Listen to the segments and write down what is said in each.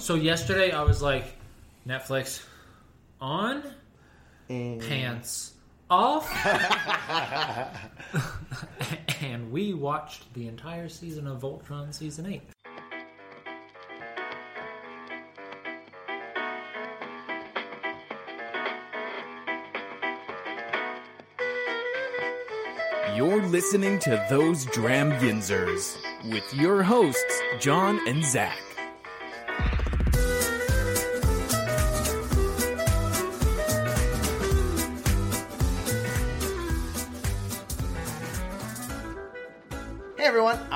So yesterday I was like, Netflix on, pants off, and we watched the entire season of Voltron season eight. You're listening to Those Dram Yinzers with your hosts, John and Zach.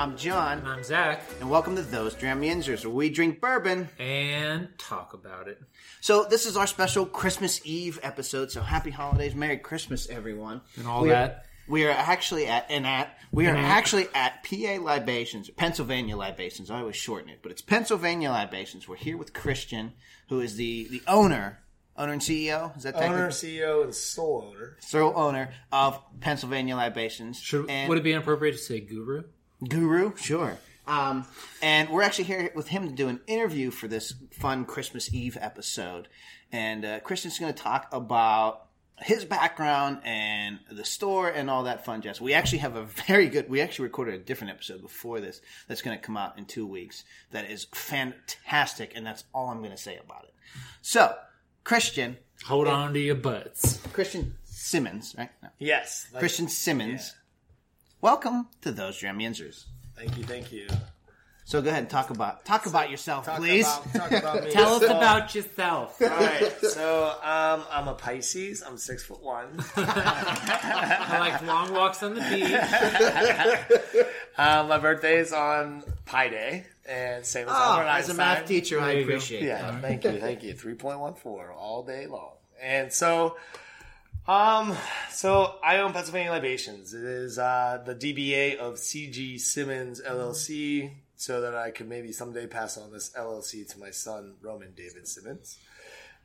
I'm John, And I'm Zach, and welcome to Those Dram Yinzers, where we drink bourbon. and talk about it. So this is our special Christmas Eve episode. So happy holidays, Merry Christmas, everyone, And all We are- that. We are actually at and at we are And at. actually at PA Libations, Pennsylvania Libations. I always shorten it, but it's Pennsylvania Libations. We're here with Christian, who is the the owner, owner and CEO. Is that owner, technically CEO, and sole owner. sole owner of Pennsylvania Libations? Should, And- would it be inappropriate to say guru? Guru, sure. Um, and we're actually here with him to do an interview for this fun Christmas Eve episode. And uh, Christian's going to talk about his background and the store and all that fun jazz. We actually have a very good. We actually recorded a different episode before this that's going to come out in two weeks. That is fantastic, and that's all I'm going to say about it. So, Christian, Hold on to your butts. Christian Simmons, right? No. Yes. like- Christian Simmons. Welcome to those Dram Yinzers. Thank you, thank you. So go ahead and talk about talk about yourself, Talk please. About, talk about me. Tell us about yourself. All right. So um, I'm a Pisces. I'm six foot one. I like long walks on the beach. Um, my birthday is on Pi Day, and same as Oh, as a math teacher, I There you appreciate that. Yeah, thank you, thank you. Three point one four all day long, and so, um, so I own Pennsylvania Libations. It is uh, the DBA of CG Simmons LLC, so that I could maybe someday pass on this LLC to my son Roman David Simmons.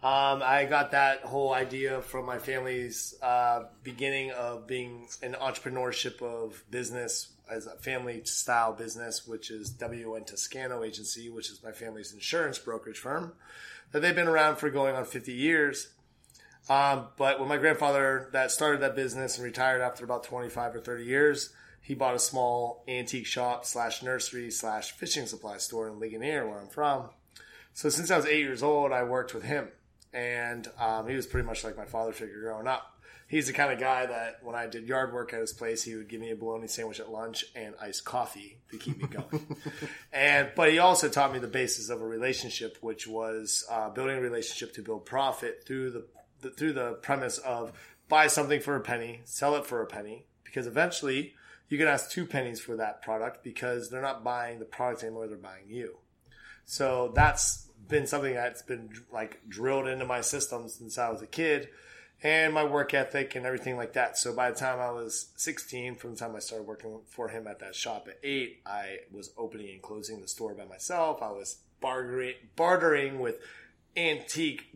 Um, I got that whole idea from my family's uh, beginning of being an entrepreneurship of business as a family style business, which is WN Toscano Agency, which is my family's insurance brokerage firm. That they've been around for going on 50 years. Um, but when my grandfather that started that business and retired after about 25 or 30 years, he bought a small antique shop slash nursery slash fishing supply store in Ligonier, where I'm from. So since I was eight years old, I worked with him, and um, he was pretty much like my father figure growing up. He's the kind of guy that when I did yard work at his place, he would give me a bologna sandwich at lunch and iced coffee to keep me going. and but he also taught me the basis of a relationship, which was uh, building a relationship to build profit through the, the through the premise of buy something for a penny, sell it for a penny, because eventually you can ask two pennies for that product because they're not buying the product anymore; they're buying you. So that's been something that's been like drilled into my system since I was a kid and my work ethic and everything like that. So by the time I was 16, from the time I started working for him at that shop at eight, I was opening and closing the store by myself. I was bartering, bartering with antique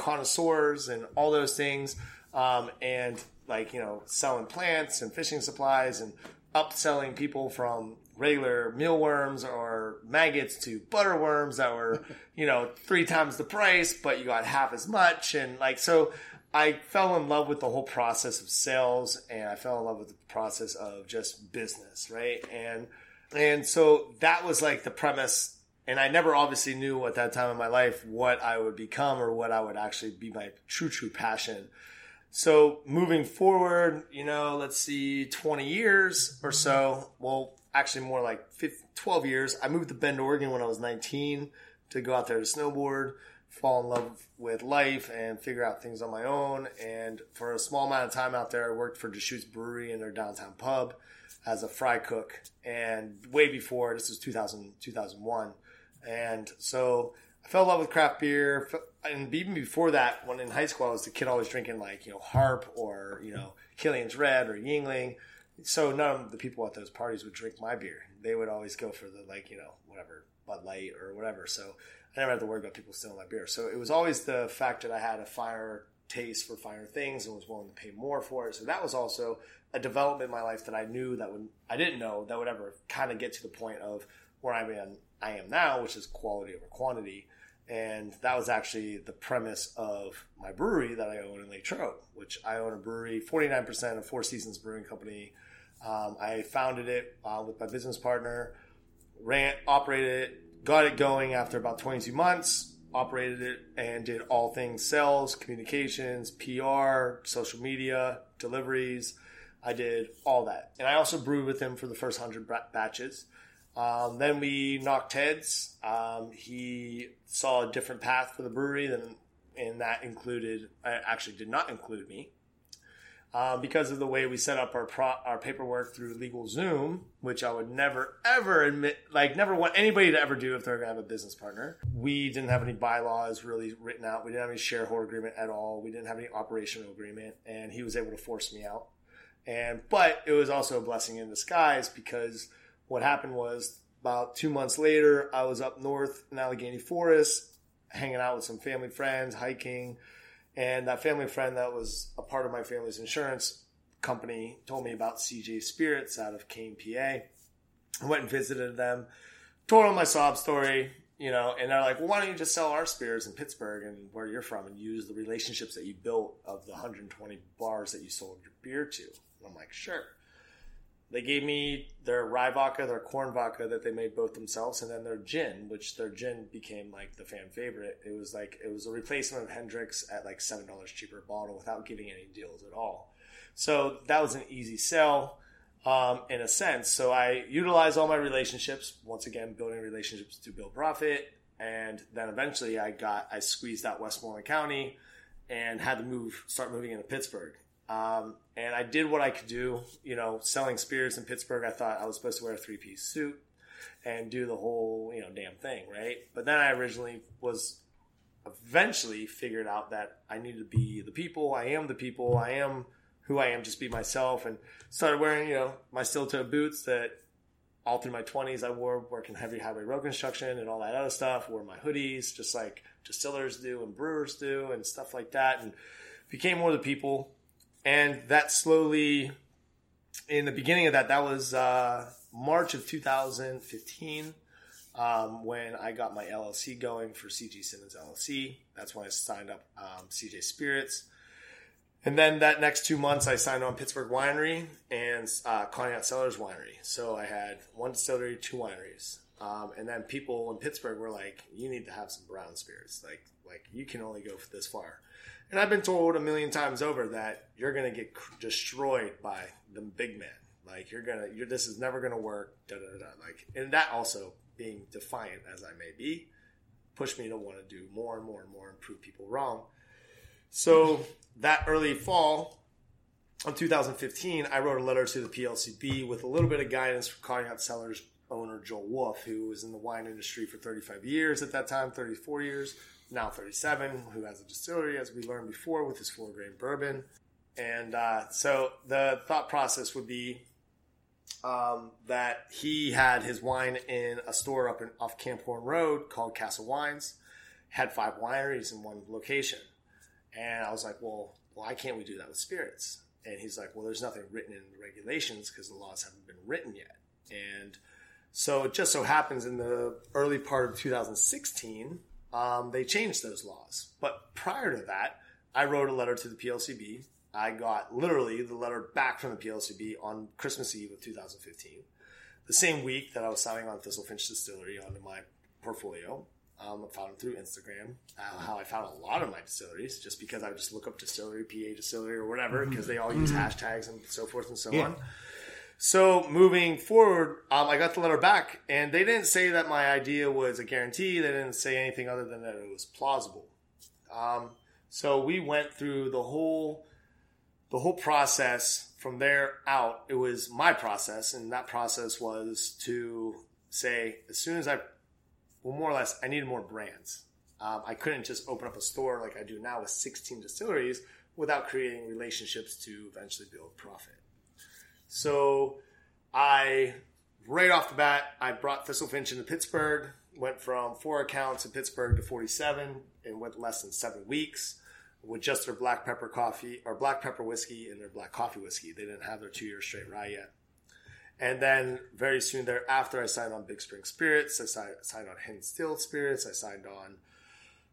connoisseurs and all those things. Um, and like, you know, selling plants and fishing supplies and upselling people from regular mealworms or maggots to butterworms that were, you know, three times the price, but you got half as much. And like, so I fell in love with the whole process of sales and I fell in love with the process of just business, right? And, and so that was like the premise. And I never obviously knew at that time in my life what I would become or what I would actually be my true, true passion. So moving forward, you know, let's see, 20 years or so. Well, actually more like 15, 12 years. I moved to Bend, Oregon when I was 19 to go out there to snowboard, fall in love with life and figure out things on my own. And for a small amount of time out there, I worked for Deschutes Brewery in their downtown pub as a fry cook. And way before, this was 2000, 2001. And so I fell in love with craft beer. And even before that, when in high school, I was the kid always drinking like, you know, Harp or, you know, Killian's Red or Yuengling. So none of the people at those parties would drink my beer. They would always go for the, like, you know, whatever, Bud Light or whatever. So I never had to worry about people stealing my beer. So it was always the fact that I had a fire taste for finer things and was willing to pay more for it. So that was also a development in my life that I knew that would, I didn't know that would ever kind of get to the point of where I am, I am now, which is quality over quantity. and that was actually the premise of my brewery that I own in Latrobe, which I own a brewery, 49% of Four Seasons Brewing Company. Um, I founded it uh, with my business partner, ran, operated it, got it going after about 22 months, operated it, and did all things sales, communications, PR, social media, deliveries. I did all that. And I also brewed with him for the first 100 batches. Um, then we knocked heads. Um, he saw a different path for the brewery, than, and that included, uh, actually did not include me. Um, because of the way we set up our pro- our paperwork through LegalZoom, which I would never ever admit, like never want anybody to ever do if they're gonna have a business partner. We didn't have any bylaws really written out. We didn't have any shareholder agreement at all. We didn't have any operational agreement, and he was able to force me out. And but it was also a blessing in disguise because what happened was about two months later, I was up north in Allegheny Forest, hanging out with some family friends, hiking, and that family friend that was a part of my family's insurance company told me about CJ Spirits out of Kane, PA. I went and visited them, told them my sob story, you know, and they're like, well, why don't you just sell our spirits in Pittsburgh and where you're from and use the relationships that you built of the 120 bars that you sold your beer to? And I'm like, sure. They gave me their rye vodka, their corn vodka that they made both themselves, and then their gin, which their gin became like the fan favorite. It was like it was a replacement of Hendrick's at like seven dollars cheaper bottle without giving any deals at all. So that was an easy sell um, in a sense. So I utilized all my relationships once again, building relationships to build profit, and then eventually I got I squeezed out Westmoreland County and had to move start moving into Pittsburgh. Um, and I did what I could do. You know, selling spirits in Pittsburgh, I thought I was supposed to wear a three piece suit and do the whole, you know, damn thing, right? But then I originally was eventually figured out that I needed to be the people. I am the people. I am who I am, just be myself. And started wearing, you know, my steel toe boots that all through my 20s I wore working heavy highway road construction and all that other stuff. Wore my hoodies just like distillers do and brewers do and stuff like that. And became more the people and that slowly in the beginning of that that was uh, march of 2015 um, when i got my llc going for cg simmons llc that's when i signed up um, cj spirits. And then that next two months i signed on pittsburgh winery and uh, Conneaut cellars winery. So i had one distillery two wineries um, and then people in pittsburgh were like you need to have some brown spirits like like you can only go this far and I've been told a million times over that you're going to get destroyed by the big man. Like you're gonna, you're, this is never going to work. Da, da, da, Like, and that also being defiant as I may be, pushed me to want to do more and more and more and prove people wrong. So that early fall of 2015, I wrote a letter to the PLCB with a little bit of guidance from Conneaut Cellars owner Joel Wolf, who was in the wine industry for 35 years at that time, 34 years now 37, who has a distillery, as we learned before, with his four grain bourbon. And uh, so the thought process would be um, that he had his wine in a store up in, off Camp Horn Road called Castle Wines, had five wineries in one location. And I was like, well, why can't we do that with spirits? And he's like, well, there's nothing written in the regulations because the laws haven't been written yet. And so it just so happens in the early part of 2016, um, they changed those laws. But prior to that, I wrote a letter to the PLCB. I got literally the letter back from the PLCB on Christmas Eve of 2015. The same week that I was signing on Thistlefinch Distillery onto my portfolio. Um, I found them through Instagram. Uh, how I found a lot of my distilleries, just because I would just look up distillery, PA distillery, or whatever, because they all use hashtags and so forth and so yeah. on. So moving forward, um, I got the letter back, and they didn't say that my idea was a guarantee. They didn't say anything other than that it was plausible. Um, so we went through the whole the whole process from there out. It was my process, and that process was to say as soon as I, well, more or less, I needed more brands. Um, I couldn't just open up a store like I do now with 16 distilleries without creating relationships to eventually build profit. So I, right off the bat, I brought Thistlefinch into Pittsburgh, went from four accounts in Pittsburgh to 47 in went less than seven weeks with just their black pepper coffee or black pepper whiskey and their black coffee whiskey. They didn't have their two year straight rye yet. And then very soon thereafter, I signed on Big Spring Spirits. I signed, on Hen Distilled Spirits. I signed on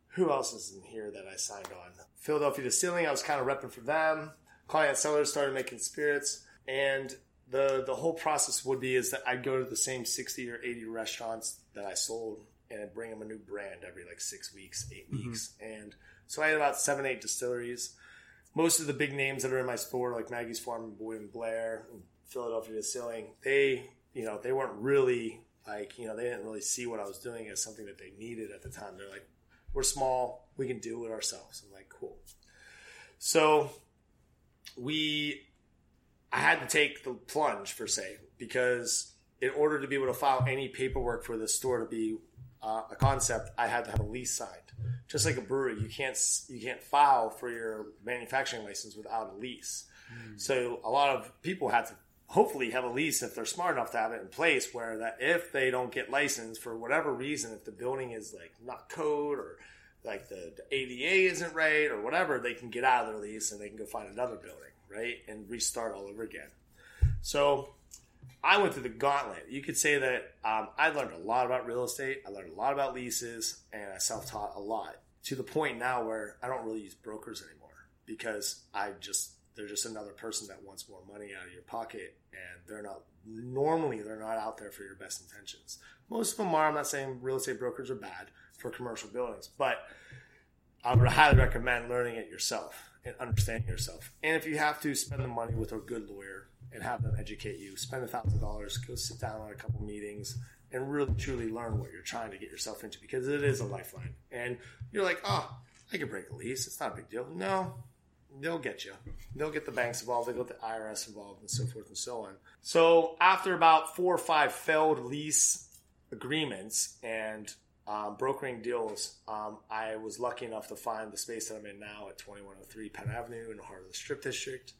who else is in here that I signed on? Philadelphia Distilling, I was kind of repping for them. Conneaut Cellars started making spirits, and the the whole process would be is that I'd go to the same sixty or eighty restaurants that I sold, and I'd bring them a new brand every like six weeks, 8 mm-hmm. weeks, and so I had about seven, eight distilleries. Most of the big names that are in my store, like Maggie's Farm and Boyd and Blair, and Philadelphia Distilling, they you know they weren't really like you know they didn't really see what I was doing as something that they needed at the time. They're like, we're small, we can do it ourselves. I'm like, cool. So we I had to take the plunge per se because in order to be able to file any paperwork for the store to be uh, a concept, I had to have a lease signed. Just like a brewery, you can't you can't file for your manufacturing license without a lease. So a lot of people had to hopefully have a lease if they're smart enough to have it in place where that if they don't get licensed for whatever reason, if the building is like not code or like the, the ADA isn't right or whatever, they can get out of their lease and they can go find another building, right? And restart all over again. So I went through the gauntlet. You could say that um, I learned a lot about real estate. I learned a lot about leases, and I self-taught a lot to the point now where I don't really use brokers anymore because I just they're just another person that wants more money out of your pocket, and they're not normally they're not out there for your best intentions. Most of them are. I'm not saying real estate brokers are bad for commercial buildings, but I would highly recommend learning it yourself and understanding yourself. And if you have to spend the money with a good lawyer and have them educate you, spend a thousand dollars, go sit down on a couple meetings and really truly learn what you're trying to get yourself into because it is a lifeline. And you're like, oh, I can break a lease. It's not a big deal. No, they'll get you. They'll get the banks involved. They'll get the IRS involved and so forth and so on. So after about four or five failed lease agreements and um, brokering deals, um, I was lucky enough to find the space that I'm in now at 2103 Penn Avenue in the heart of the Strip District.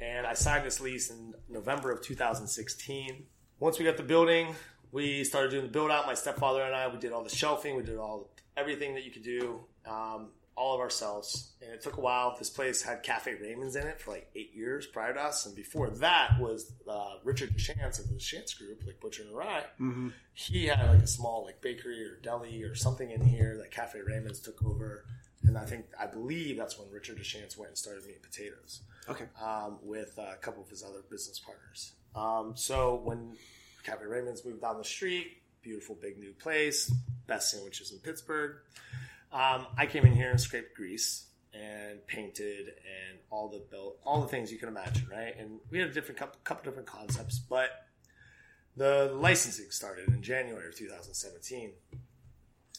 And I signed this lease in November of 2016. Once we got the building, we started doing the build out. My stepfather and I, we did all the shelving, we did all everything that you could do, um, all of ourselves. And it took a while. This place had Cafe Raymond's in it for like eight years prior to us, and before that was uh, Richard DeShantz of the DeShantz Group, like Butcher and Rye. He had like a small like bakery or deli or something in here that Cafe Raymond's took over. And I think I believe that's when Richard DeShantz went and started making potatoes Okay. um, with uh, a couple of his other business partners. Um, so when Cafe Raymond's moved down the street, beautiful big new place, best sandwiches in Pittsburgh. Um, I came in here and scraped grease and painted and all the built all the things you can imagine, right? And we had a different couple, couple different concepts, but the licensing started in January of 2017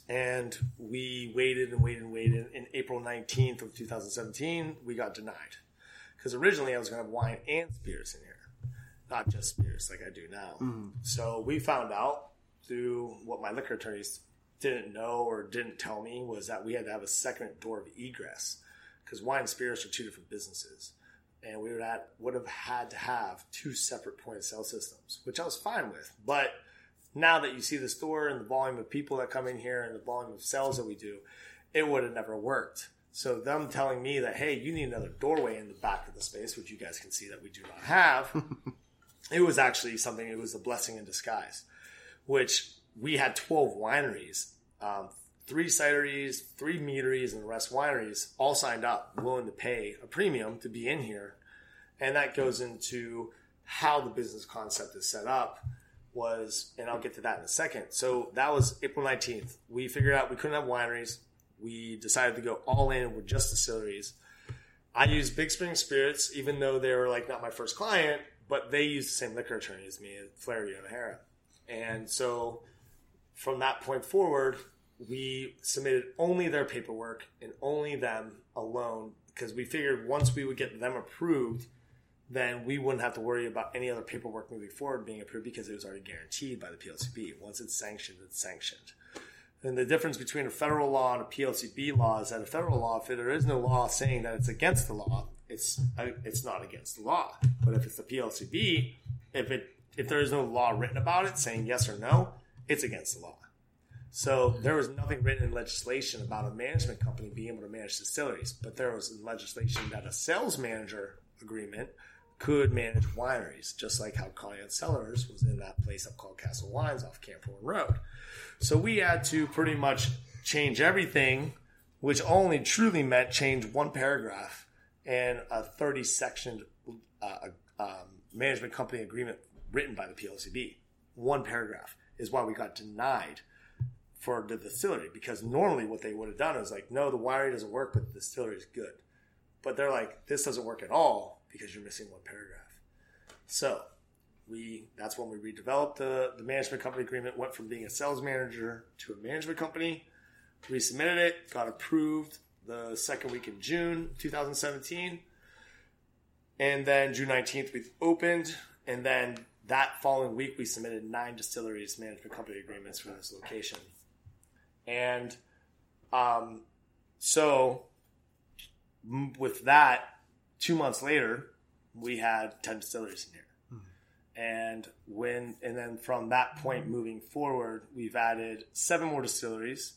and we waited and waited and waited. In April 19th of 2017, we got denied because originally I was going to have wine and spirits in here, not just spirits like I do now. So we found out through what my liquor attorneys didn't know or didn't tell me was that we had to have a second door of egress because wine and spirits are two different businesses. And we would have, would have had to have two separate point of sale systems, which I was fine with. But now that you see the store and the volume of people that come in here and the volume of sales that we do, it would have never worked. So them telling me that, hey, you need another doorway in the back of the space, which you guys can see that we do not have, it was actually something, it was a blessing in disguise, which we had 12 wineries, um, three cideries, three meaderies, and the rest wineries all signed up, willing to pay a premium to be in here. And that goes into how the business concept is set up was, and I'll get to that in a second. So that was April 19th. We figured out we couldn't have wineries. We decided to go all in with just distilleries. I used Big Spring Spirits, even though they were like not my first client, but they used the same liquor attorney as me, Flaherty O'Hara. And so from that point forward, we submitted only their paperwork and only them alone because we figured once we would get them approved, then we wouldn't have to worry about any other paperwork moving forward being approved because it was already guaranteed by the PLCB. Once it's sanctioned, it's sanctioned. And the difference between a federal law and a PLCB law is that a federal law, if there is no law saying that it's against the law, it's uh, it's not against the law. But if it's the PLCB, if it if there is no law written about it saying yes or no, it's against the law. So there was nothing written in legislation about a management company being able to manage distilleries, but there was legislation that a sales manager agreement could manage wineries, just like how Conneaut Cellars was in that place up called Castle Wines off Camp Horn Road. So we had to pretty much change everything which only truly meant change one paragraph in a 30 section uh, um, management company agreement written by the PLCB. One paragraph is why we got denied for the distillery because normally what they would have done is like, no, the winery doesn't work, but the distillery is good. But they're like, this doesn't work at all because you're missing one paragraph. So we that's when we redeveloped the, the management company agreement, went from being a sales manager to a management company, We submitted it, got approved the second week in June 2017. And then June 19th, we opened. And then that following week, we submitted nine distilleries management company agreements for this location. And um, so m- with that, two months later, we had 10 distilleries in here. And when, and then from that point moving forward, we've added seven more distilleries,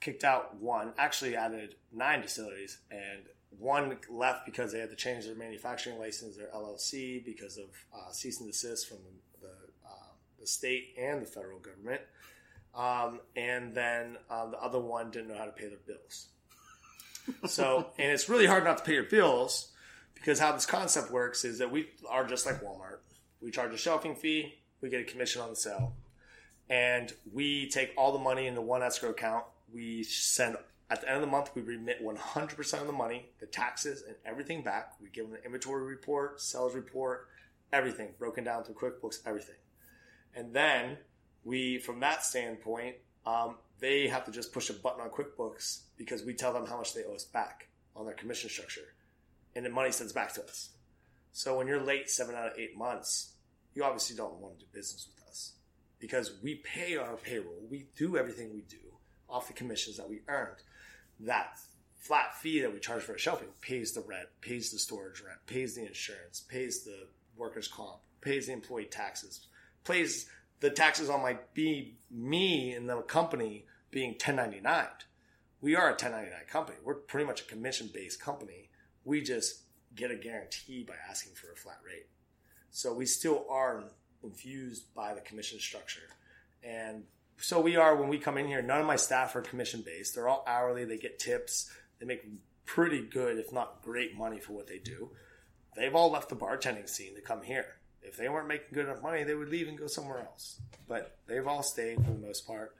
kicked out one, actually added nine distilleries, and one left because they had to change their manufacturing license, their LLC, because of uh, cease and desist from the, the, uh, the state and the federal government. Um, and then uh, the other one didn't know how to pay their bills. So, and it's really hard not to pay your bills because how this concept works is that we are just like Walmart. We charge a shelving fee, we get a commission on the sale, and we take all the money into one escrow account. We send at the end of the month, we remit 100% of the money, the taxes, and everything back. We give them an inventory report, sales report, everything broken down through QuickBooks, everything. And then we, from that standpoint, um, they have to just push a button on QuickBooks because we tell them how much they owe us back on their commission structure, and the money sends back to us. So when you're late seven out of eight months, you obviously don't want to do business with us because we pay our payroll, we do everything we do off the commissions that we earned. That flat fee that we charge for a shelving pays the rent, pays the storage rent, pays the insurance, pays the workers' comp, pays the employee taxes, pays the taxes on my be me and the company being 1099. We are a 1099 company. We're pretty much a commission based company. We just get a guarantee by asking for a flat rate. So we still are infused by the commission structure. And so we are when we come in here, none of my staff are commission based. They're all hourly, they get tips, they make pretty good, if not great money for what they do. They've all left the bartending scene to come here. If they weren't making good enough money, they would leave and go somewhere else. But they've all stayed for the most part.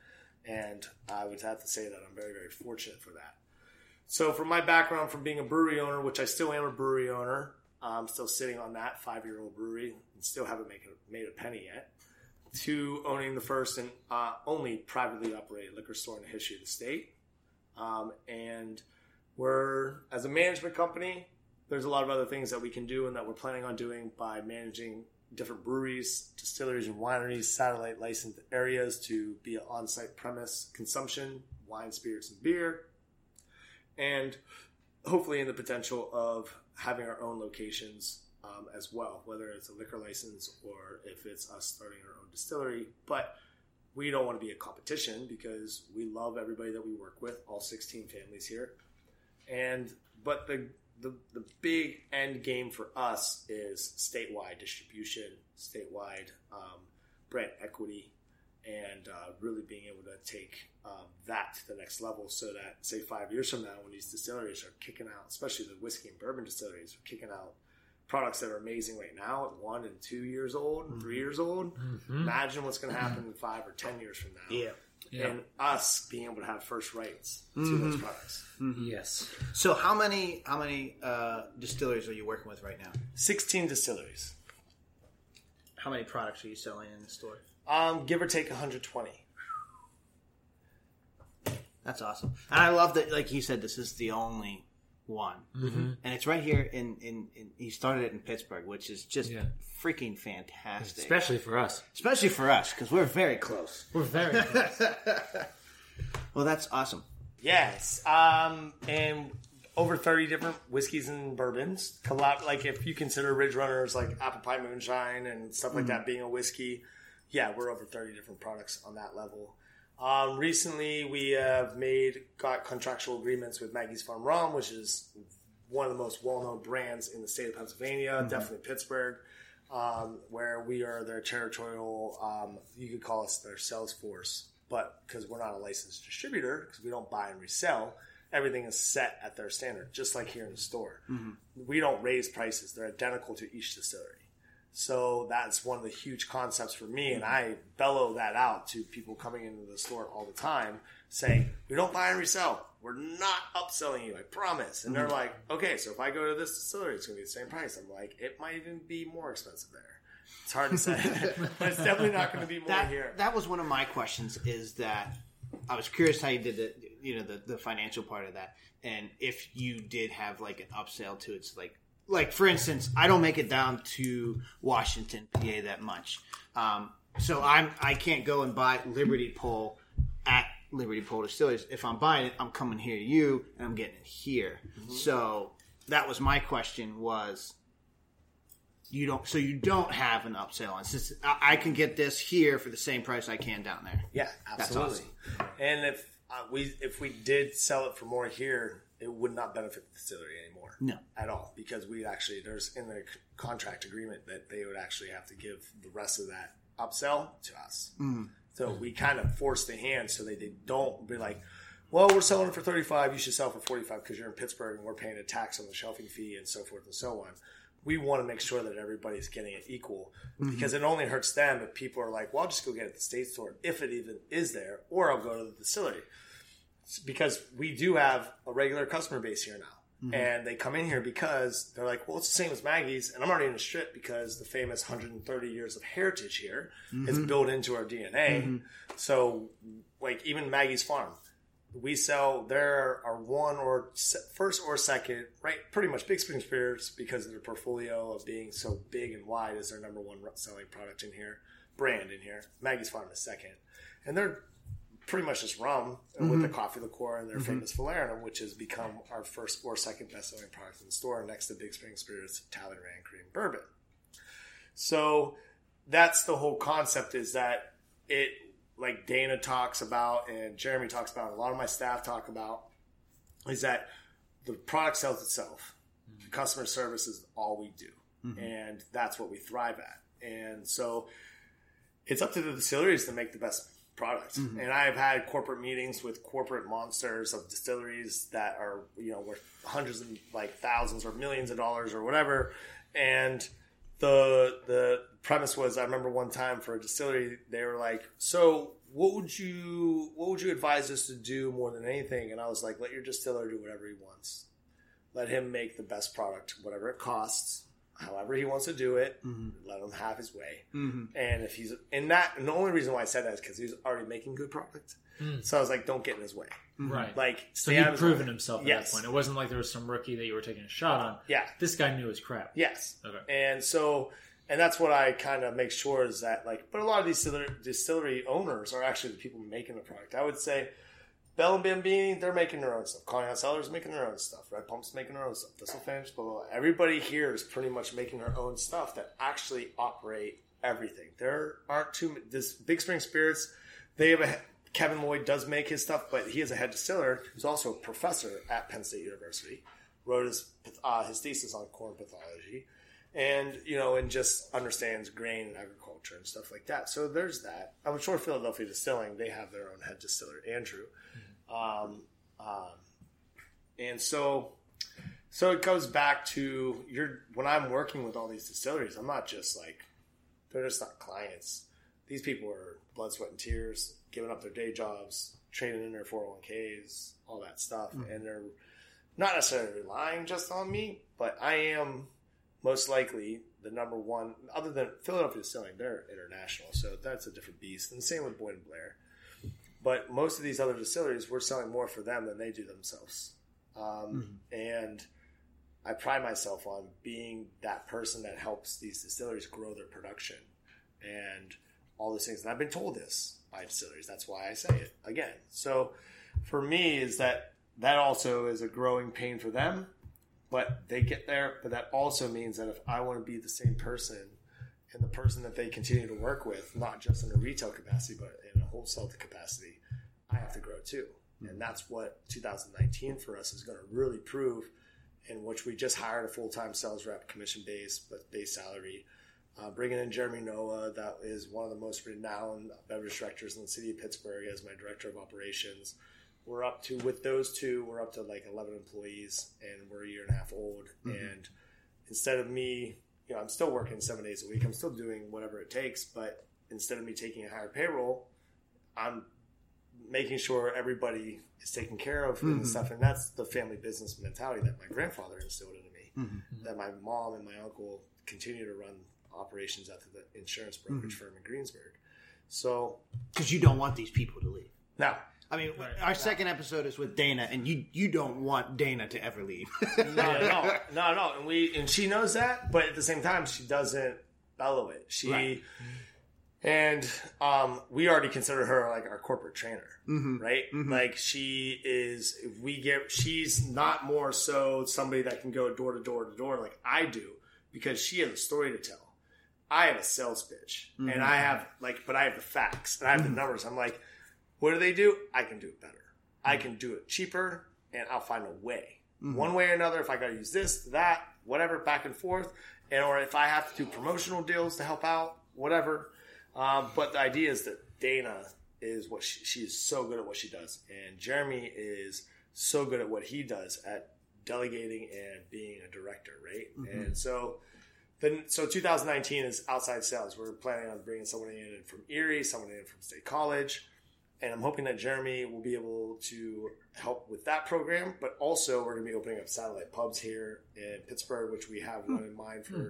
And I would have to say that I'm very, very fortunate for that. So, from my background from being a brewery owner, which I still am a brewery owner, I'm still sitting on that five year old brewery and still haven't made a, made a penny yet, to owning the first and uh, only privately operated liquor store in the history of the state. Um, and we're, as a management company, there's a lot of other things that we can do and that we're planning on doing by managing different breweries, distilleries, and wineries, satellite licensed areas to be on site premise consumption, wine, spirits, and beer. And hopefully, in the potential of having our own locations um, as well, whether it's a liquor license or if it's us starting our own distillery. But we don't want to be a competition because we love everybody that we work with, all 16 families here. And but the the, the big end game for us is statewide distribution, statewide um, brand equity, and uh, really being able to take um, that to the next level so that, say, five years from now, when these distilleries are kicking out, especially the whiskey and bourbon distilleries, are kicking out products that are amazing right now at one and two years old and three mm-hmm. years old. Mm-hmm. Imagine what's going to happen mm-hmm. in five or ten years from now. Yeah. And us being able to have first rights to those products. Yes. So how many how many uh, distilleries are you working with right now? 16 distilleries. How many products are you selling in the store? Um, give or take 120. That's awesome. And I love that, like you said, this is the only one, Mm-hmm. and it's right here in, in, in. He started it in Pittsburgh, which is just Yeah. freaking fantastic, Especially for us. especially for us because we're very close. We're very close. Well, that's awesome. Yes. Um, and over 30 different whiskeys and bourbons. Collab- like if you consider Ridge Runners like Apple Pie Moonshine and stuff like that being a whiskey, yeah, we're over 30 different products on that level. Um, recently, we have made got contractual agreements with Maggie's Farm Rum, which is one of the most well-known brands in the state of Pennsylvania, definitely Pittsburgh, um, where we are their territorial. Um, you could call us their sales force, but because we're not a licensed distributor, because we don't buy and resell, everything is set at their standard, just like here in the store. We don't raise prices; they're identical to each distillery. So that's one of the huge concepts for me, and I bellow that out to people coming into the store all the time, saying, "We don't buy and resell. We're not upselling you. I promise." And they're mm-hmm. like, "Okay, so if I go to this distillery, it's going to be the same price." I'm like, "It might even be more expensive there." It's hard to say, but it's definitely not going to be more that, here. that was one of my questions is that I was curious how you did the you know the, the financial part of that and if you did have like an upsell to it's like like for instance I don't make it down to Washington PA that much. Um, so I'm I can't go and buy Liberty Pole at Liberty Pole Distilleries if I'm buying it I'm coming here to you and I'm getting it here. So that was my question was you don't so you don't have an upsell and since I, I can get this here for the same price I can down there. Yeah, absolutely. And if uh, we if we did sell it for more here, it would not benefit the distillery anymore. No. at all, because we actually there's in the c- contract agreement that they would actually have to give the rest of that upsell to us. Mm. So we kind of force the hand so they, they don't be like, well, we're selling it for 35, you should sell for 45 because you're in Pittsburgh and we're paying a tax on the shelving fee and so forth and so on. We want to make sure that everybody's getting it equal mm-hmm. because it only hurts them if people are like, well, I'll just go get it at the state store if it even is there, or I'll go to the distillery. Because we do have a regular customer base here now. Mm-hmm. And they come in here because they're like, well, it's the same as Maggie's. And I'm already in a strip because the famous 130 years of heritage here is mm-hmm. built into our DNA. Mm-hmm. So, like, even Maggie's Farm, we sell there are one or se- first or second, right? Pretty much Big Spring Spirits because of their portfolio of being so big and wide is their number one selling product in here, brand in here. Maggie's Farm is second, and they're pretty much just rum with the mm-hmm. coffee liqueur and their mm-hmm. famous Falernum, which has become our first or second best selling product in the store, next to Big Spring Spirits, Talleyrand Cream Bourbon. So that's the whole concept is that it like Dana talks about and Jeremy talks about, and a lot of my staff talk about, is that the product sells itself. Mm-hmm. Customer service is all we do, and that's what we thrive at. And so it's up to the distilleries to make the best product. Mm-hmm. And I've had corporate meetings with corporate monsters of distilleries that are, you know, worth hundreds and like thousands or millions of dollars or whatever. And the the premise was I remember one time for a distillery they were like, "So, what would you what would you advise us to do more than anything?" And I was like, "Let your distiller do whatever he wants. Let him make the best product, whatever it costs." However he wants to do it, mm-hmm. let him have his way. Mm-hmm. And if he's and that, and the only reason why I said that is because he's already making good product. Mm. So I was like, don't get in his way. Mm-hmm. Right. Like, so he'd out of his proven way. himself at Yes. that point. It wasn't like there was some rookie that you were taking a shot on. Yeah. This guy knew his crap. Yes. Okay. And so, and that's what I kind of make sure is that like, but a lot of these distillery, distillery owners are actually the people making the product. I would say Bell and Bambini, they're making their own stuff. Conneaut Cellars making their own stuff. Red Pump's making their own stuff. Thistlefinch, blah, blah, blah. Everybody here is pretty much making their own stuff that actually operate everything. There aren't too many, this Big Spring Spirits, they have a, Kevin Lloyd does make his stuff, but he is a head distiller who's also a professor at Penn State University. Wrote his, uh, his thesis on corn pathology and you know, and just understands grain and agriculture and stuff like that. So there's that. I'm sure Philadelphia Distilling they have their own head distiller, Andrew, um, um, and so so it goes back to your when I'm working with all these distilleries, I'm not just like they're just not clients. These people are blood, sweat, and tears, giving up their day jobs, trading in their 401ks, all that stuff, and they're not necessarily relying just on me, but I am most likely the number one, other than Philadelphia Distilling, they're international, so that's a different beast. And the same with Boyd and Blair. But most of these other distilleries, we're selling more for them than they do themselves. Um, And I pride myself on being that person that helps these distilleries grow their production and all those things. And I've been told this by distilleries. That's why I say it again. So for me, is that that also is a growing pain for them but they get there. But that also means that if I want to be the same person and the person that they continue to work with, not just in a retail capacity, but in a wholesale capacity, I have to grow too. And that's what 2019 for us is going to really prove, in which we just hired a full time sales rep, commission based, but base salary. Uh, bringing in Jeremy Noah, that is one of the most renowned beverage directors in the city of Pittsburgh, as my director of operations we're up to with those two, we're up to like eleven employees, and we're a year and a half old. And instead of me, you know, I'm still working seven days a week. I'm still doing whatever it takes, but instead of me taking a higher payroll, I'm making sure everybody is taken care of and mm-hmm. stuff. And that's the family business mentality that my grandfather instilled into me. Mm-hmm. That my mom and my uncle continue to run operations at the insurance brokerage mm-hmm. firm in Greensburg. So Because you don't want these people to leave. now, I mean, our second episode is with Dana, and you you don't want Dana to ever leave. no, no, no, no, and we and she knows that, but at the same time, she doesn't bellow it. She Right. And um, we already consider her like our corporate trainer, mm-hmm. right? Mm-hmm. Like she is. We get, she's not more so somebody that can go door to door to door like I do because she has a story to tell. I have a sales pitch, and mm-hmm. I have like, but I have the facts and I have the numbers. I'm like, what do they do? I can do it better. I can do it cheaper, and I'll find a way, one way or another. If I got to use this, that, whatever, back and forth, and or if I have to do promotional deals to help out, whatever. Um, but the idea is that Dana is what she, she is so good at what she does, and Jeremy is so good at what he does at delegating and being a director, right? Mm-hmm. And so then so 2019 is outside sales. We're planning on bringing someone in from Erie, someone in from State College, and I'm hoping that Jeremy will be able to help with that program. But also, we're going to be opening up satellite pubs here in Pittsburgh, which we have one hmm. in mind for hmm.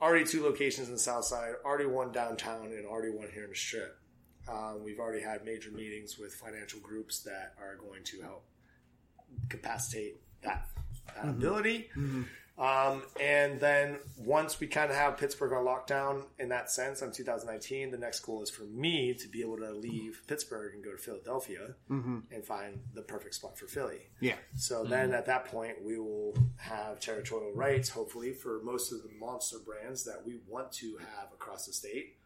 Already two locations in the South Side, already one downtown, and already one here in the Strip. Um, we've already had major meetings with financial groups that are going to help capacitate that, that ability. Um, and then once we kind of have Pittsburgh on lockdown in that sense on 2019, the next goal is for me to be able to leave Pittsburgh and go to Philadelphia mm-hmm. and find the perfect spot for Philly. yeah. So mm-hmm. then at that point, we will have territorial rights, hopefully, for most of the monster brands that we want to have across the state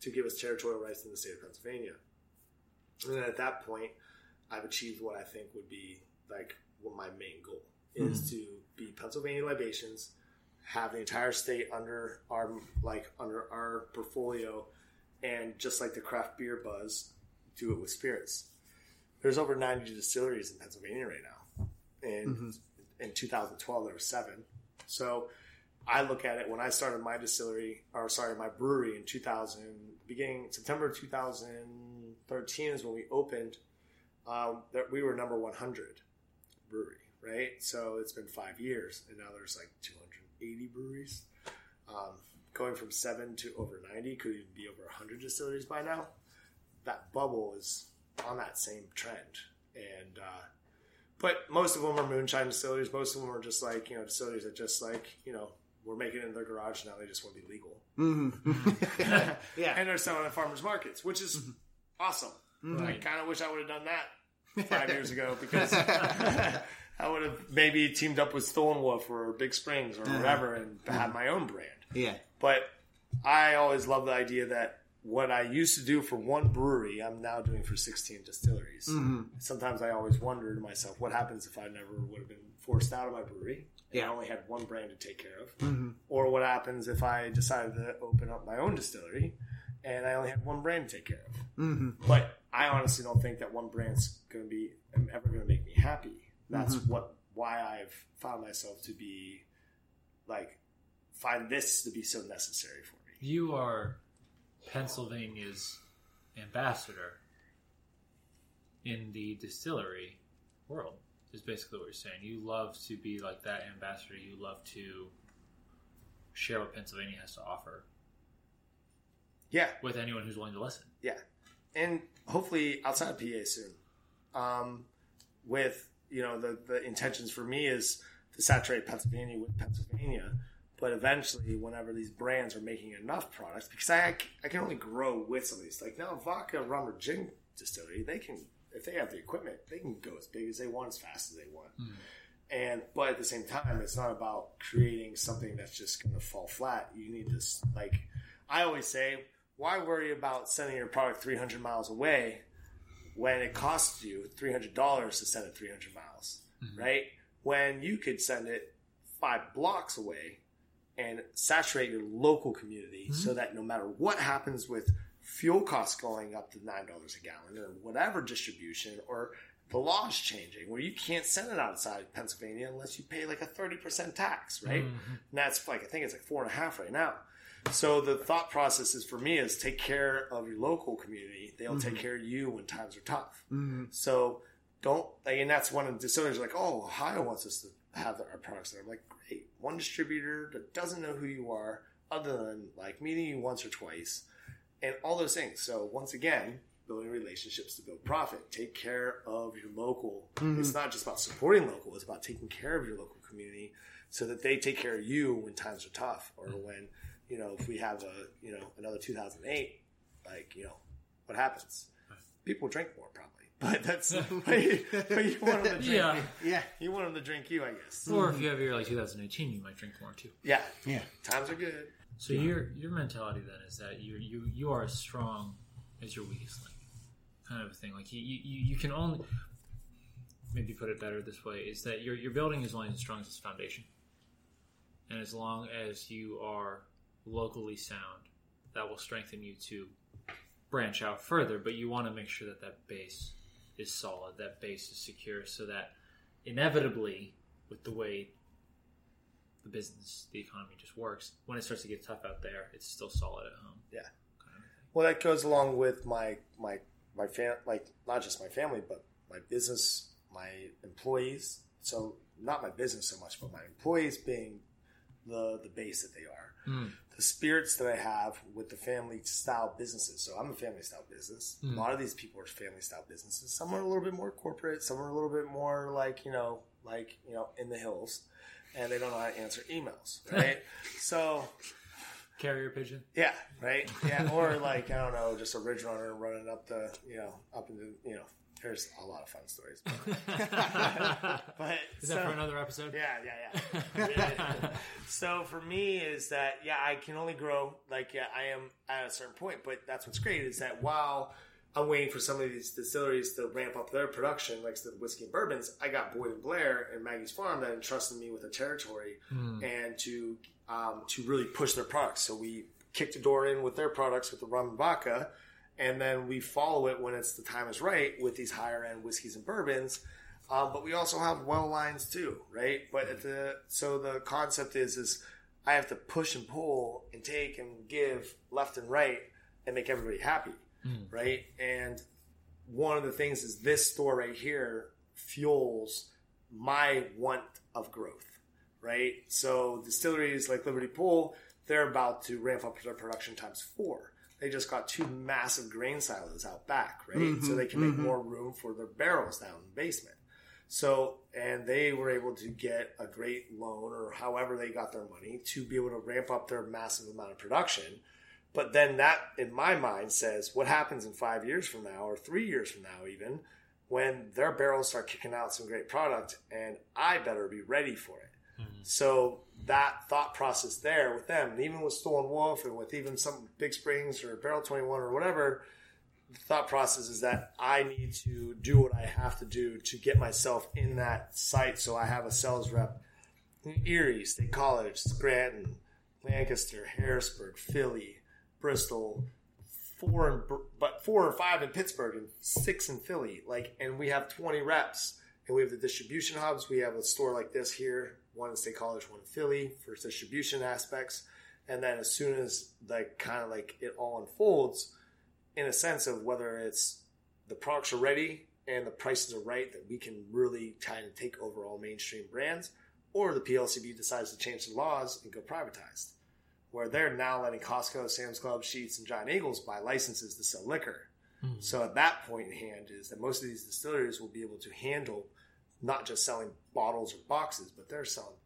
to give us territorial rights in the state of Pennsylvania. And then at that point, I've achieved what I think would be like what my main goal is mm-hmm. to be Pennsylvania libations, have the entire state under our like under our portfolio, and just like the craft beer buzz, do it with spirits. There's over 90 distilleries in Pennsylvania right now, and in 2012 there were seven. So I look at it when I started my distillery, or sorry, my brewery in 2000, beginning September 2013 is when we opened. Um, that we were number 100 brewery, right? So it's been five years, and now there's like 280 breweries. Um, going from seven to over 90 could even be over 100 distilleries by now. That bubble is on that same trend, and uh, but most of them are moonshine distilleries. Most of them are just like you know distilleries that just like you know we're making it in their garage now. They just want to be legal, Yeah. and they're selling at farmers markets, which is awesome. I kind of wish I would have done that five years ago because I would have maybe teamed up with Stolen Wolf or Big Springs or whatever and had my own brand. yeah. But I always love the idea that what I used to do for one brewery, I'm now doing for 16 distilleries. Mm-hmm. Sometimes I always wonder to myself, what happens if I never would have been forced out of my brewery? And I only had one brand to take care of. Mm-hmm. Or what happens if I decided to open up my own distillery and I only had one brand to take care of? Mm-hmm. But I honestly don't think that one brand's going to be ever going to make me happy. That's what why I've found myself to be like find this to be so necessary for me. You are Pennsylvania's ambassador in the distillery world. Is basically what you're saying. You love to be like that ambassador. You love to share what Pennsylvania has to offer Yeah, with anyone who's willing to listen. yeah, and hopefully outside of PA soon. Um, with you know the the intentions for me is to saturate Pennsylvania with Pennsylvania, but eventually, whenever these brands are making enough products, because I I can only grow with some of these. Like now, vodka, rum, or gin distillery, they can if they have the equipment, they can go as big as they want, as fast as they want. Hmm. And but at the same time, it's not about creating something that's just going to fall flat. You need to like I always say, why worry about sending your product 300 miles away when it costs you $300 to send it 300 miles, mm-hmm. right? When you could send it five blocks away and saturate your local community mm-hmm. so that no matter what happens with fuel costs going up to $9 a gallon or whatever distribution or the law's changing where you can't send it outside Pennsylvania unless you pay like a 30% tax, right? Mm-hmm. And that's like, I think it's like four and a half right now. So the thought process is for me is take care of your local community. They'll take mm-hmm. care of you when times are tough. Mm-hmm. So don't, like, and that's one of the distilleries like, oh, Ohio wants us to have our products there. I'm like, great. One distributor that doesn't know who you are other than like meeting you once or twice and all those things. So once again, building relationships to build profit. Take care of your local. Mm-hmm. It's not just about supporting local; it's about taking care of your local community so that they take care of you when times are tough, or when you know if we have a you know another 2008, like you know what happens. People drink more probably, but that's but you, but you want them to drink. Yeah. Yeah. You want them to drink you, I guess. Or if you have a year like 2018, you might drink more too. Yeah, Yeah. times are good. So your your mentality then is that you you you are as strong as your weakest link, kind of a thing. Like you you, you can only maybe put it better this way is that your your building is only as strong as its foundation, and as long as you are locally sound, that will strengthen you to branch out further. But you want to make sure that that base is solid, that base is secure, so that inevitably, with the way the business, the economy just works. When it starts to get tough out there, it's still solid at home. Yeah. Well, that goes along with my my my fam like not just my family, but my business, my employees. So not my business so much, but my employees being the the base that they are. Mm. The spirits that I have with the family style businesses. So I'm a family style business. A mm. lot of these people are family style businesses. Some are a little bit more corporate. Some are a little bit more like you know, like you know, in the hills, and they don't know how to answer emails, right? so Carrier pigeon. yeah, right. Yeah, or like I don't know, just a ridge runner running up the, you know, up into, you know. There's a lot of fun stories. but Is that for another episode? yeah, yeah, yeah. Yeah. so for me is that yeah, I can only grow like yeah, I am at a certain point, but that's what's great is that while I'm waiting for some of these distilleries to ramp up their production, like the whiskey and bourbons, I got Boyd and Blair and Maggie's Farm that entrusted me with a territory and to um, to really push their products. So we kick the door in with their products with the rum and vodka, and then we follow it when it's the time is right with these higher end whiskeys and bourbons. Um, but we also have well lines too, right? But at the so the concept is is I have to push and pull and take and give left and right and make everybody happy, right? And one of the things is this store right here fuels my want of growth, right? So distilleries like Liberty Pole, they're about to ramp up their production times four. They just got two massive grain silos out back, right? Mm-hmm, so they can make mm-hmm. more room for their barrels down in the basement. So, and they were able to get a great loan or however they got their money to be able to ramp up their massive amount of production. But then that, in my mind, says what happens in five years from now or three years from now, even when their barrels start kicking out some great product, and I better be ready for it. Mm-hmm. So that thought process there with them, and even with Stolen Wolf and with even some Big Springs or Barrel 21 or whatever, the thought process is that I need to do what I have to do to get myself in that site so I have a sales rep in Erie, State College, Scranton, Lancaster, Harrisburg, Philly, Bristol, four Br- but four or five in Pittsburgh and six in Philly. Like, and we have 20 reps and we have the distribution hubs. We have a store like this here, one in State College, one in Philly for distribution aspects. And then as soon as like kind of like it all unfolds, in a sense of whether it's the products are ready and the prices are right that we can really kind of take over all mainstream brands, or the PLCB decides to change the laws and go privatized, where they're now letting Costco, Sam's Club, Sheetz, and Giant Eagles buy licenses to sell liquor. Hmm. So at that point in hand is that most of these distilleries will be able to handle not just selling bottles or boxes, but they're selling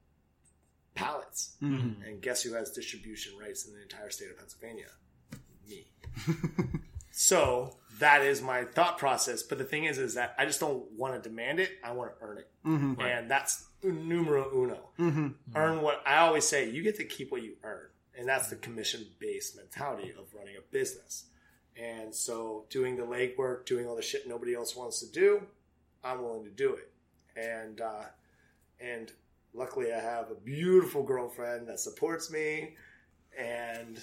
pallets. Mm-hmm. And guess who has distribution rights in the entire state of Pennsylvania? Me. so that is my thought process. But the thing is, is that I just don't want to demand it. I want to earn it. Mm-hmm. And that's numero uno. Mm-hmm. Earn what I always say, you get to keep what you earn. And that's the commission based mentality of running a business. And so doing the legwork, doing all the shit nobody else wants to do, I'm willing to do it. And, uh, and luckily I have a beautiful girlfriend that supports me and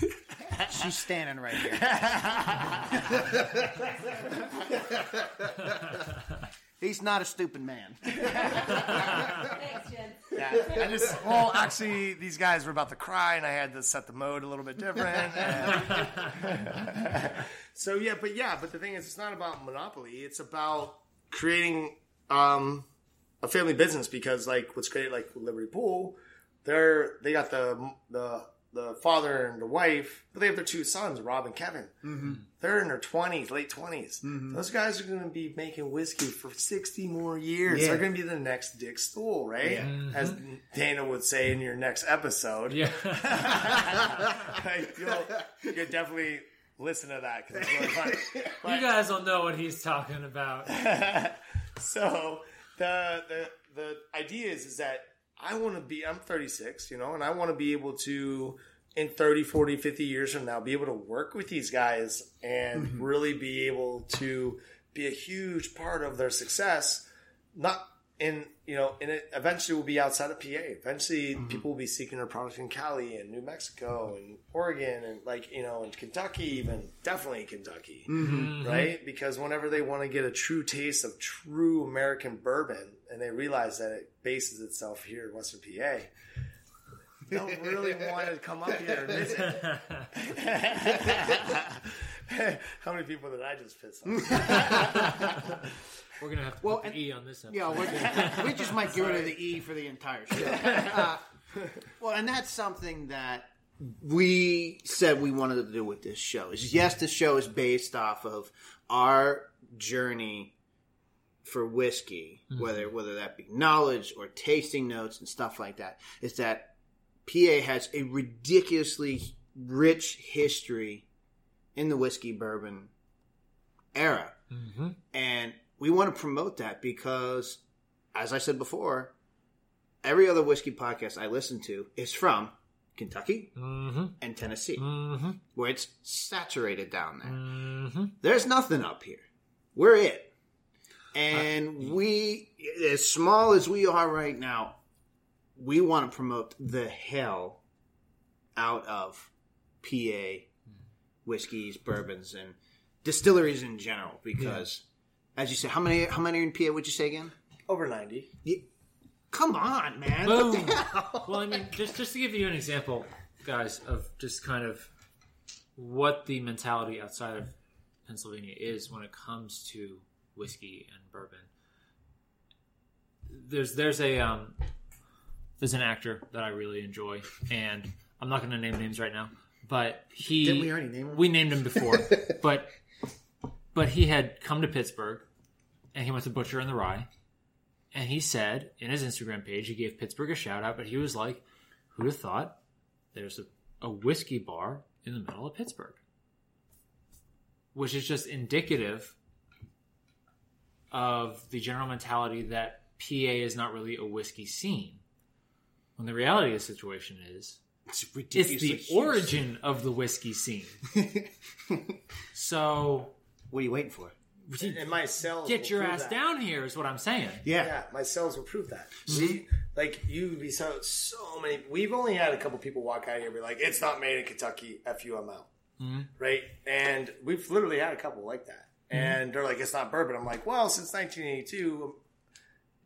She's standing right here. He's not a stupid man. Thanks, Jen. Yeah, I just well, actually, these guys were about to cry, and I had to set the mode a little bit different. so yeah, but yeah, but the thing is, it's not about monopoly. It's about creating um, a family business because, like, what's great, like Liberty Pole, they're they got the the the father and the wife, but they have their two sons, Rob and Kevin. Mm-hmm. They're in their twenties, late 20s Those guys are going to be making whiskey for sixty more years. Yeah. They're going to be the next Dick Stoll, right? As Dana would say in your next episode. Yeah. You'll, you could definitely listen to that because it's really funny. you guys will know what he's talking about. so the the the idea is is that I want to be I'm 36, you know, and I want to be able to in 30, 40, 50 years from now be able to work with these guys and mm-hmm. really be able to be a huge part of their success. Not in you know and it eventually will be outside of PA eventually mm-hmm. people will be seeking their product in Cali and New Mexico and Oregon and like you know in Kentucky even definitely Kentucky mm-hmm. Mm-hmm. right? Because whenever they want to get a true taste of true American bourbon and they realize that it bases itself here in Western PA, they don't really want to come up here and visit. How many people did I just piss off? We're gonna have to Well, put and- the E on this episode. Yeah, we're, just might get rid of the E for the entire show. Uh, well, and that's something that we said we wanted to do with this show. Is yes, the show is based off of our journey for whiskey, whether whether that be knowledge or tasting notes and stuff like that. Is that PA has a ridiculously rich history in the whiskey bourbon era. And we want to promote that because, as I said before, every other whiskey podcast I listen to is from Kentucky mm-hmm. and Tennessee, mm-hmm. where it's saturated down there. Mm-hmm. There's nothing up here. We're it. Uh, and we, as small as we are right now, we want to promote the hell out of PA mm. whiskeys, bourbons, and distilleries in general. Because, as you said, how many how many are in PA? Would you say again? Over 90. Come on, man! Boom. What the hell? Well, I mean, just just to give you an example, guys, of just kind of what the mentality outside of Pennsylvania is when it comes to whiskey and bourbon. There's there's a um, there's an actor that I really enjoy, and I'm not going to name names right now, but he Didn't we already name him? we named him before, but but he had come to Pittsburgh, and he went to Butcher and the Rye, and he said in his Instagram page, he gave Pittsburgh a shout out, but he was like, who'd have thought there's a, a whiskey bar in the middle of Pittsburgh? Which is just indicative of the general mentality that PA is not really a whiskey scene. When the reality of the situation is, It's it's the origin of the whiskey scene. so What are you waiting for? And my cells get your ass that. down here is what I'm saying. Yeah, Yeah, my cells will prove that. Mm-hmm. See, like you would be so so many. We've only had a couple people walk out here and be like, "It's not made in Kentucky." F you, I'm out. Right, and we've literally had a couple like that, mm-hmm. and they're like, "It's not bourbon." I'm like, "Well, since 1982."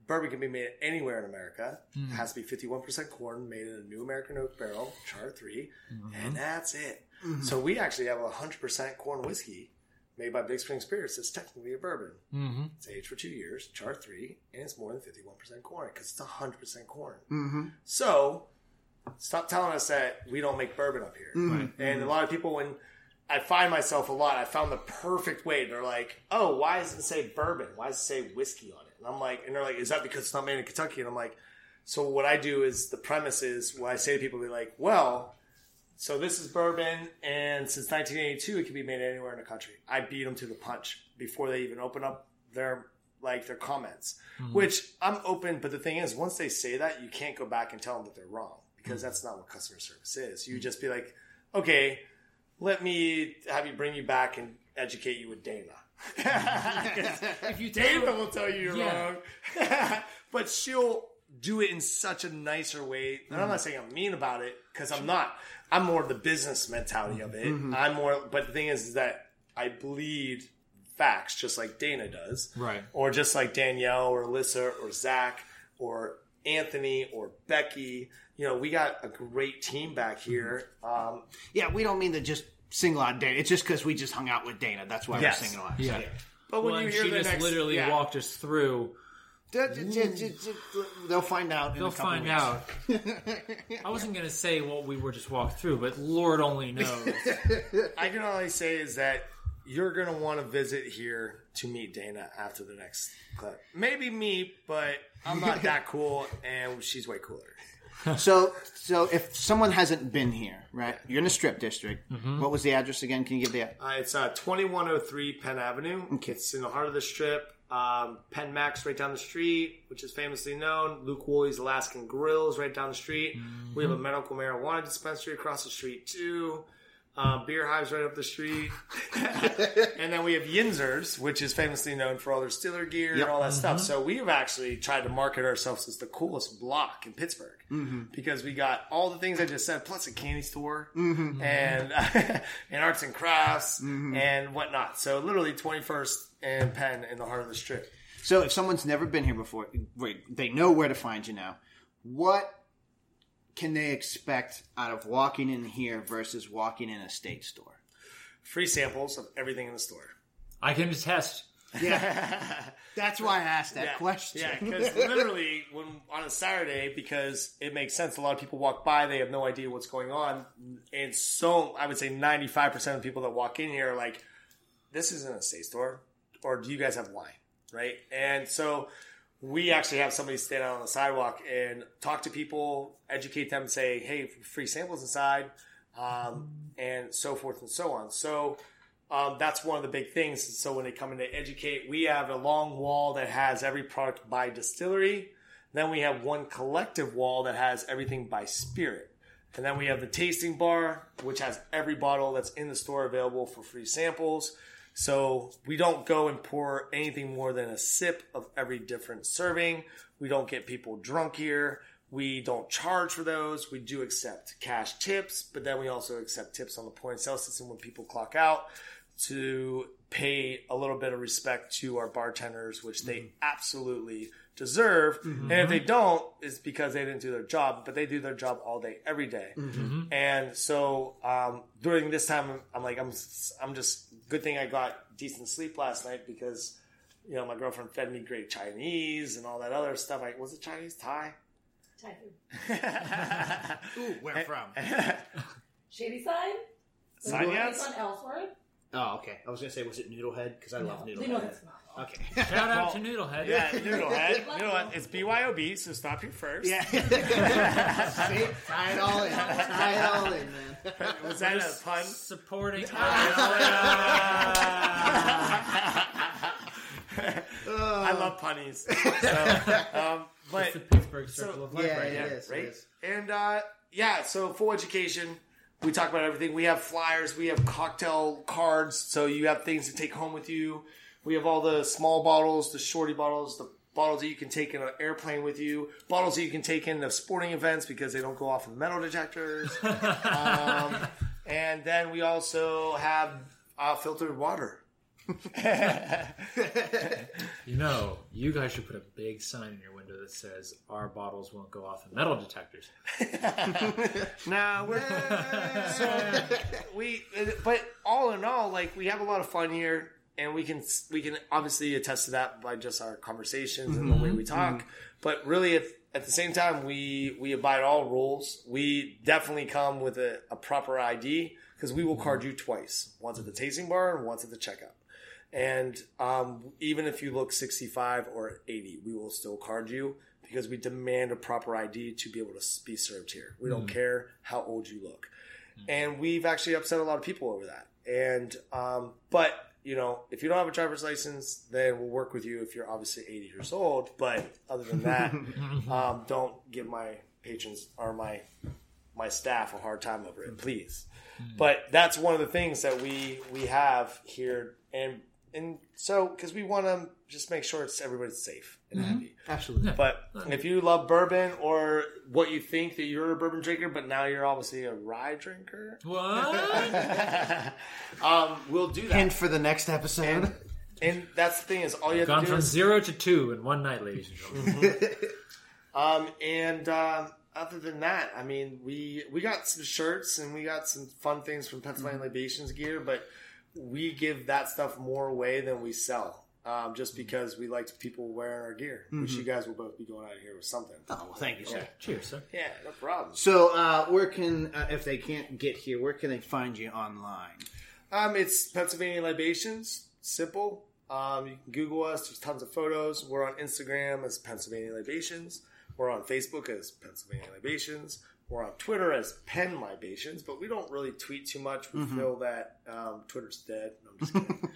Bourbon can be made anywhere in America. Mm-hmm. It has to be 51% corn, made in a new American oak barrel, char 3, and that's it. So we actually have 100% corn whiskey made by Big Spring Spirits that's technically a bourbon. Mm-hmm. It's aged for two years, char three, and it's more than 51% corn because it's 100% corn. Mm-hmm. So stop telling us that we don't make bourbon up here. And a lot of people, when I find myself a lot, I found the perfect way. They're like, oh, why does it say bourbon? Why does it say whiskey on it? And I'm like, and they're like, is that because it's not made in Kentucky? And I'm like, so what I do is the premise is when I say to people, they're like, well, so this is bourbon, and since 1982, it can be made anywhere in the country. I beat them to the punch before they even open up their like their comments. Hmm. Which I'm open, but the thing is, once they say that, you can't go back and tell them that they're wrong because hmm. that's not what customer service is. You hmm. just be like, okay, let me have you bring you back and educate you with Dana. If you Dana will tell you you're Yeah. wrong, but she'll do it in such a nicer way. And I'm not saying I'm mean about it because I'm not. I'm more of the business mentality of it. I'm more, but the thing is, is that I bleed facts, just like Dana does, Right. Or just like Danielle or Alyssa or Zach or Anthony or Becky. You know, we got a great team back here. Um, Yeah, we don't mean to just single out Dana. It's just because we just hung out with Dana. That's why Yes. we're singing a lot. Yeah. but when Well, you and hear she the just next, literally yeah. walked us through. They'll find out. in They'll a couple find weeks. out. I wasn't gonna say what we were just walked through, but Lord only knows. I can only say is that you're going to want to visit here to meet Dana after the next clip. Maybe me, but I'm not that cool, and she's way cooler. So, so if someone hasn't been here, right? You're in the Strip District. Mm-hmm. What was the address again? Can you give the? Uh, it's uh, 2103 Penn Avenue. It's in the heart of the strip. Um, Penn Mac's right down the street, which is famously known. Luke Wholey's Alaskan Grills right down the street. We have a medical marijuana dispensary across the street too. Uh, Beer Hives right up the street. and then we have Yinzers, which is famously known for all their Stiller gear Yep. and all that stuff. Mm-hmm. So we've actually tried to market ourselves as the coolest block in Pittsburgh mm-hmm. because we got all the things I just said, plus a candy store mm-hmm. and and arts and crafts and whatnot. So literally 21st and Penn in the heart of the strip. So, if someone's never been here before, wait, they know where to find you now. What can they expect out of walking in here versus walking in a state store? Free samples of everything in the store. I can attest. Yeah, that's why I asked that question. Yeah, because literally, when on a Saturday, because it makes sense. A lot of people walk by, they have no idea what's going on, and so I would say ninety five percent of people that walk in here are like, "This isn't a state store," or "Do you guys have wine?" Right? And so we actually have somebody stand out on the sidewalk and talk to people, educate them, say, "Hey, free samples inside," um, and so forth and so on. So um, that's one of the big things. So when they come in to educate, we have a long wall that has every product by distillery. Then we have one collective wall that has everything by spirit. And then we have the tasting bar, which has every bottle that's in the store available for free samples. So we don't go and pour anything more than a sip of every different serving. We don't get people drunk here. We don't charge for those. We do accept cash tips, but then we also accept tips on the point of sale system when people clock out to pay a little bit of respect to our bartenders, which they mm-hmm. absolutely deserve. And if they don't, it's because they didn't do their job, but they do their job all day, every day. And so um, during this time, I'm like, I'm, I'm just good thing I got decent sleep last night because you know my girlfriend fed me great Chinese and all that other stuff. I was it Chinese Thai? Thai food. Ooh, where from? Shady Side? Sanyas? It's on Ellsworth. Oh, okay. I was gonna say, was it Noodlehead? Because I love No, Noodlehead. It's not. Okay. Shout out to Noodlehead. Yeah, Noodlehead. Noodlehead. It's BYOB, so stop here first. Yeah. See, tie it all in. Tie it all in, man. Was that a pun? Supporting. I love punnies. So, um, but It's the Pittsburgh Circle So- of Life Yeah, right Yeah, here. is, it right? is. And uh, yeah, so full education. We talk about everything. We have flyers. We have cocktail cards, so you have things to take home with you. We have all the small bottles, the shorty bottles, the bottles that you can take in an airplane with you, bottles that you can take in the sporting events because they don't go off in metal detectors. um, and then we also have uh, filtered water. You know, you guys should put a big sign in your window that says our bottles won't go off in metal detectors. Now we're so we, but all in all, like we have a lot of fun here, and we can we can obviously attest to that by just our conversations and the mm-hmm. way we talk. Mm-hmm. But really, at, at the same time, we we abide all rules. We definitely come with a, a proper ID because we will mm-hmm. card you twice, once at the tasting bar and once at the checkout. And um, even if you look 65 or 80, we will still card you because we demand a proper ID to be able to be served here. We don't care how old you look. And we've actually upset a lot of people over that. And, um, but, you know, if you don't have a driver's license, then we'll work with you if you're obviously 80 years old. But other than that, um, don't give my patrons or my my staff a hard time over it, please. But that's one of the things that we we have here, and and so because we want to just make sure it's everybody's safe and happy. Absolutely. But if you love bourbon or what you think that you're a bourbon drinker, but now you're obviously a rye drinker, What? um, we'll do that. And for the next episode, and that's the thing is all you have Gone to do from is zero to two in one night, ladies and gentlemen. Um, and um, other than that, I mean, we we got some shirts and we got some fun things from Pennsylvania Libations gear, but we give that stuff more away than we sell. Um, just because we like people wearing our gear, which you guys will both be going out of here with something. Oh, well, thank you, sir. Cheers, sir. Yeah, no problem. So, uh, where can uh, if they can't get here, where can they find you online? Um, it's Pennsylvania Libations. Simple. Um, you can Google us. There's tons of photos. We're on Instagram as Pennsylvania Libations. We're on Facebook as Pennsylvania Libations. We're on Twitter as Penn Libations, but we don't really tweet too much. We feel that um, Twitter's dead. No, I'm just kidding.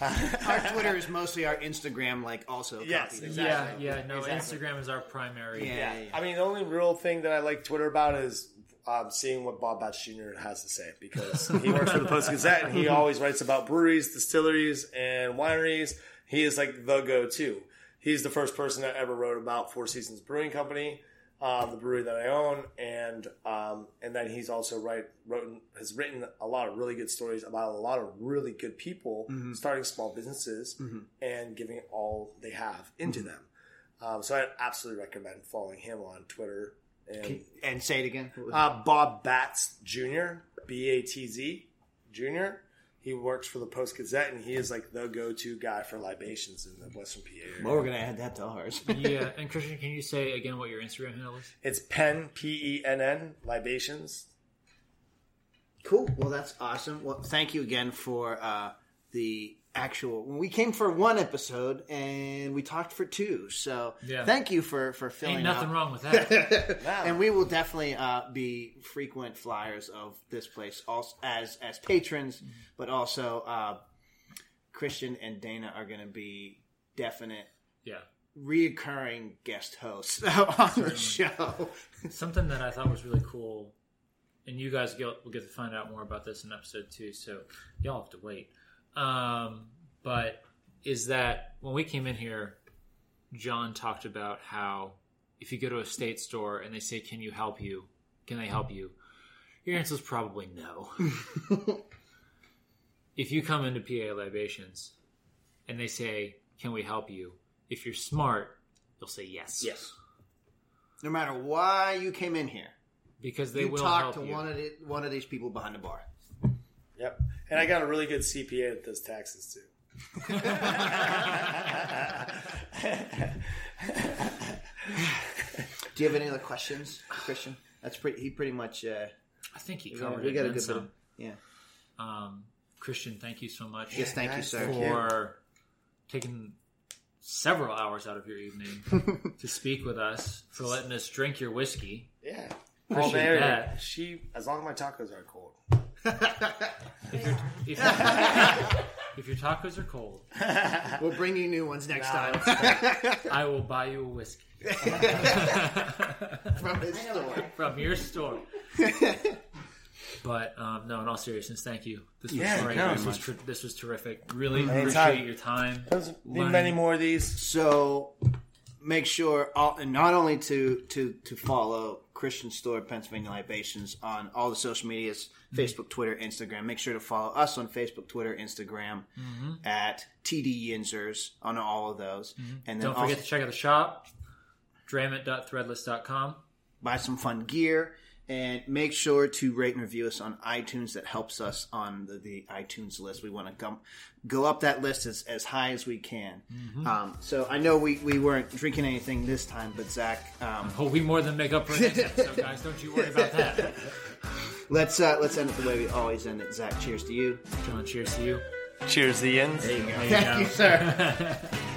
Our Twitter is mostly our Instagram, like also. Yes, copied. exactly. Yeah, yeah. No, Exactly. Instagram is our primary. Yeah. yeah. I mean, the only real thing that I like Twitter about is um, seeing what Bob Batz Jr. has to say because he works for the Post Gazette and he always writes about breweries, distilleries, and wineries. He is like the go-to. He's the first person that ever wrote about Four Seasons Brewing Company, um, the brewery that I own, and um, and then he's also write wrote has written a lot of really good stories about a lot of really good people starting small businesses and giving all they have into them. Um, so I absolutely recommend following him on Twitter and And say it again. uh, Bob Batz Jr. B A T Z Jr. He works for the Post Gazette and he is like the go-to guy for libations in the Western PA area. well, we're gonna add that to ours. yeah. And Christian, can you say again what your Instagram handle is? It's Penn P E N N libations. Cool. Well, that's awesome. Well, thank you again for uh, the actual. We came for one episode and we talked for two. So Yeah. thank you for for filling Ain't nothing out. wrong with that. And we will definitely uh, be frequent flyers of this place, also as as patrons, but also uh, Christian and Dana are going to be definite yeah. reoccurring guest hosts on the show. Something that I thought was really cool, and you guys will get to find out more about this in episode two, so y'all have to wait. Um, but is that when we came in here, John talked about how if you go to a state store and they say, "Can you help you? Can they help you?" Your answer is probably no. if you come into PA Libations and they say, "Can we help you?" If you're smart, you'll say yes. Yes. No matter why you came in here, because they you will talk help to you. one of the, one of these people behind the bar. Yep. And I got a really good CPA that does taxes too. Do you have any other questions, Christian? That's pretty. He pretty much. Uh, I think he covered got, we it. got a and good bit. some. Of, yeah. Um, Christian, thank you so much Yes, thank you, sir. for taking several hours out of your evening to speak with us, for letting us drink your whiskey. Yeah. Appreciate Well, that. she as long as my tacos are cold. If, your if, if your tacos are cold, We'll bring you new ones next Nah, time I will buy you a whiskey from his store. from your store. But um, no, in all seriousness, thank you. This was Yeah, great. no, this, very was tr- this was terrific. Really Anytime. appreciate your time. There's need many more of these. So make sure, all, and not only to to to follow Christian Store Pennsylvania Libations on all the social medias, Facebook, Twitter, Instagram. Make sure to follow us on Facebook, Twitter, Instagram mm-hmm. at TD Yinzers on all of those, mm-hmm. and then Don't forget also to check out the shop, dramit.threadless.com. buy some fun gear. And make sure to rate and review us on iTunes. That helps us on the, the iTunes list. We want to come, go up that list as, as high as we can. Um, so I know we, we weren't drinking anything this time, but Zach, um, Oh, we more than make up for it so guys. Don't you worry about that. let's uh, let's end it the way we always end it. Zach, cheers to you. John, cheers to you. Cheers, the ends. There you go. There you Thank go. you, sir.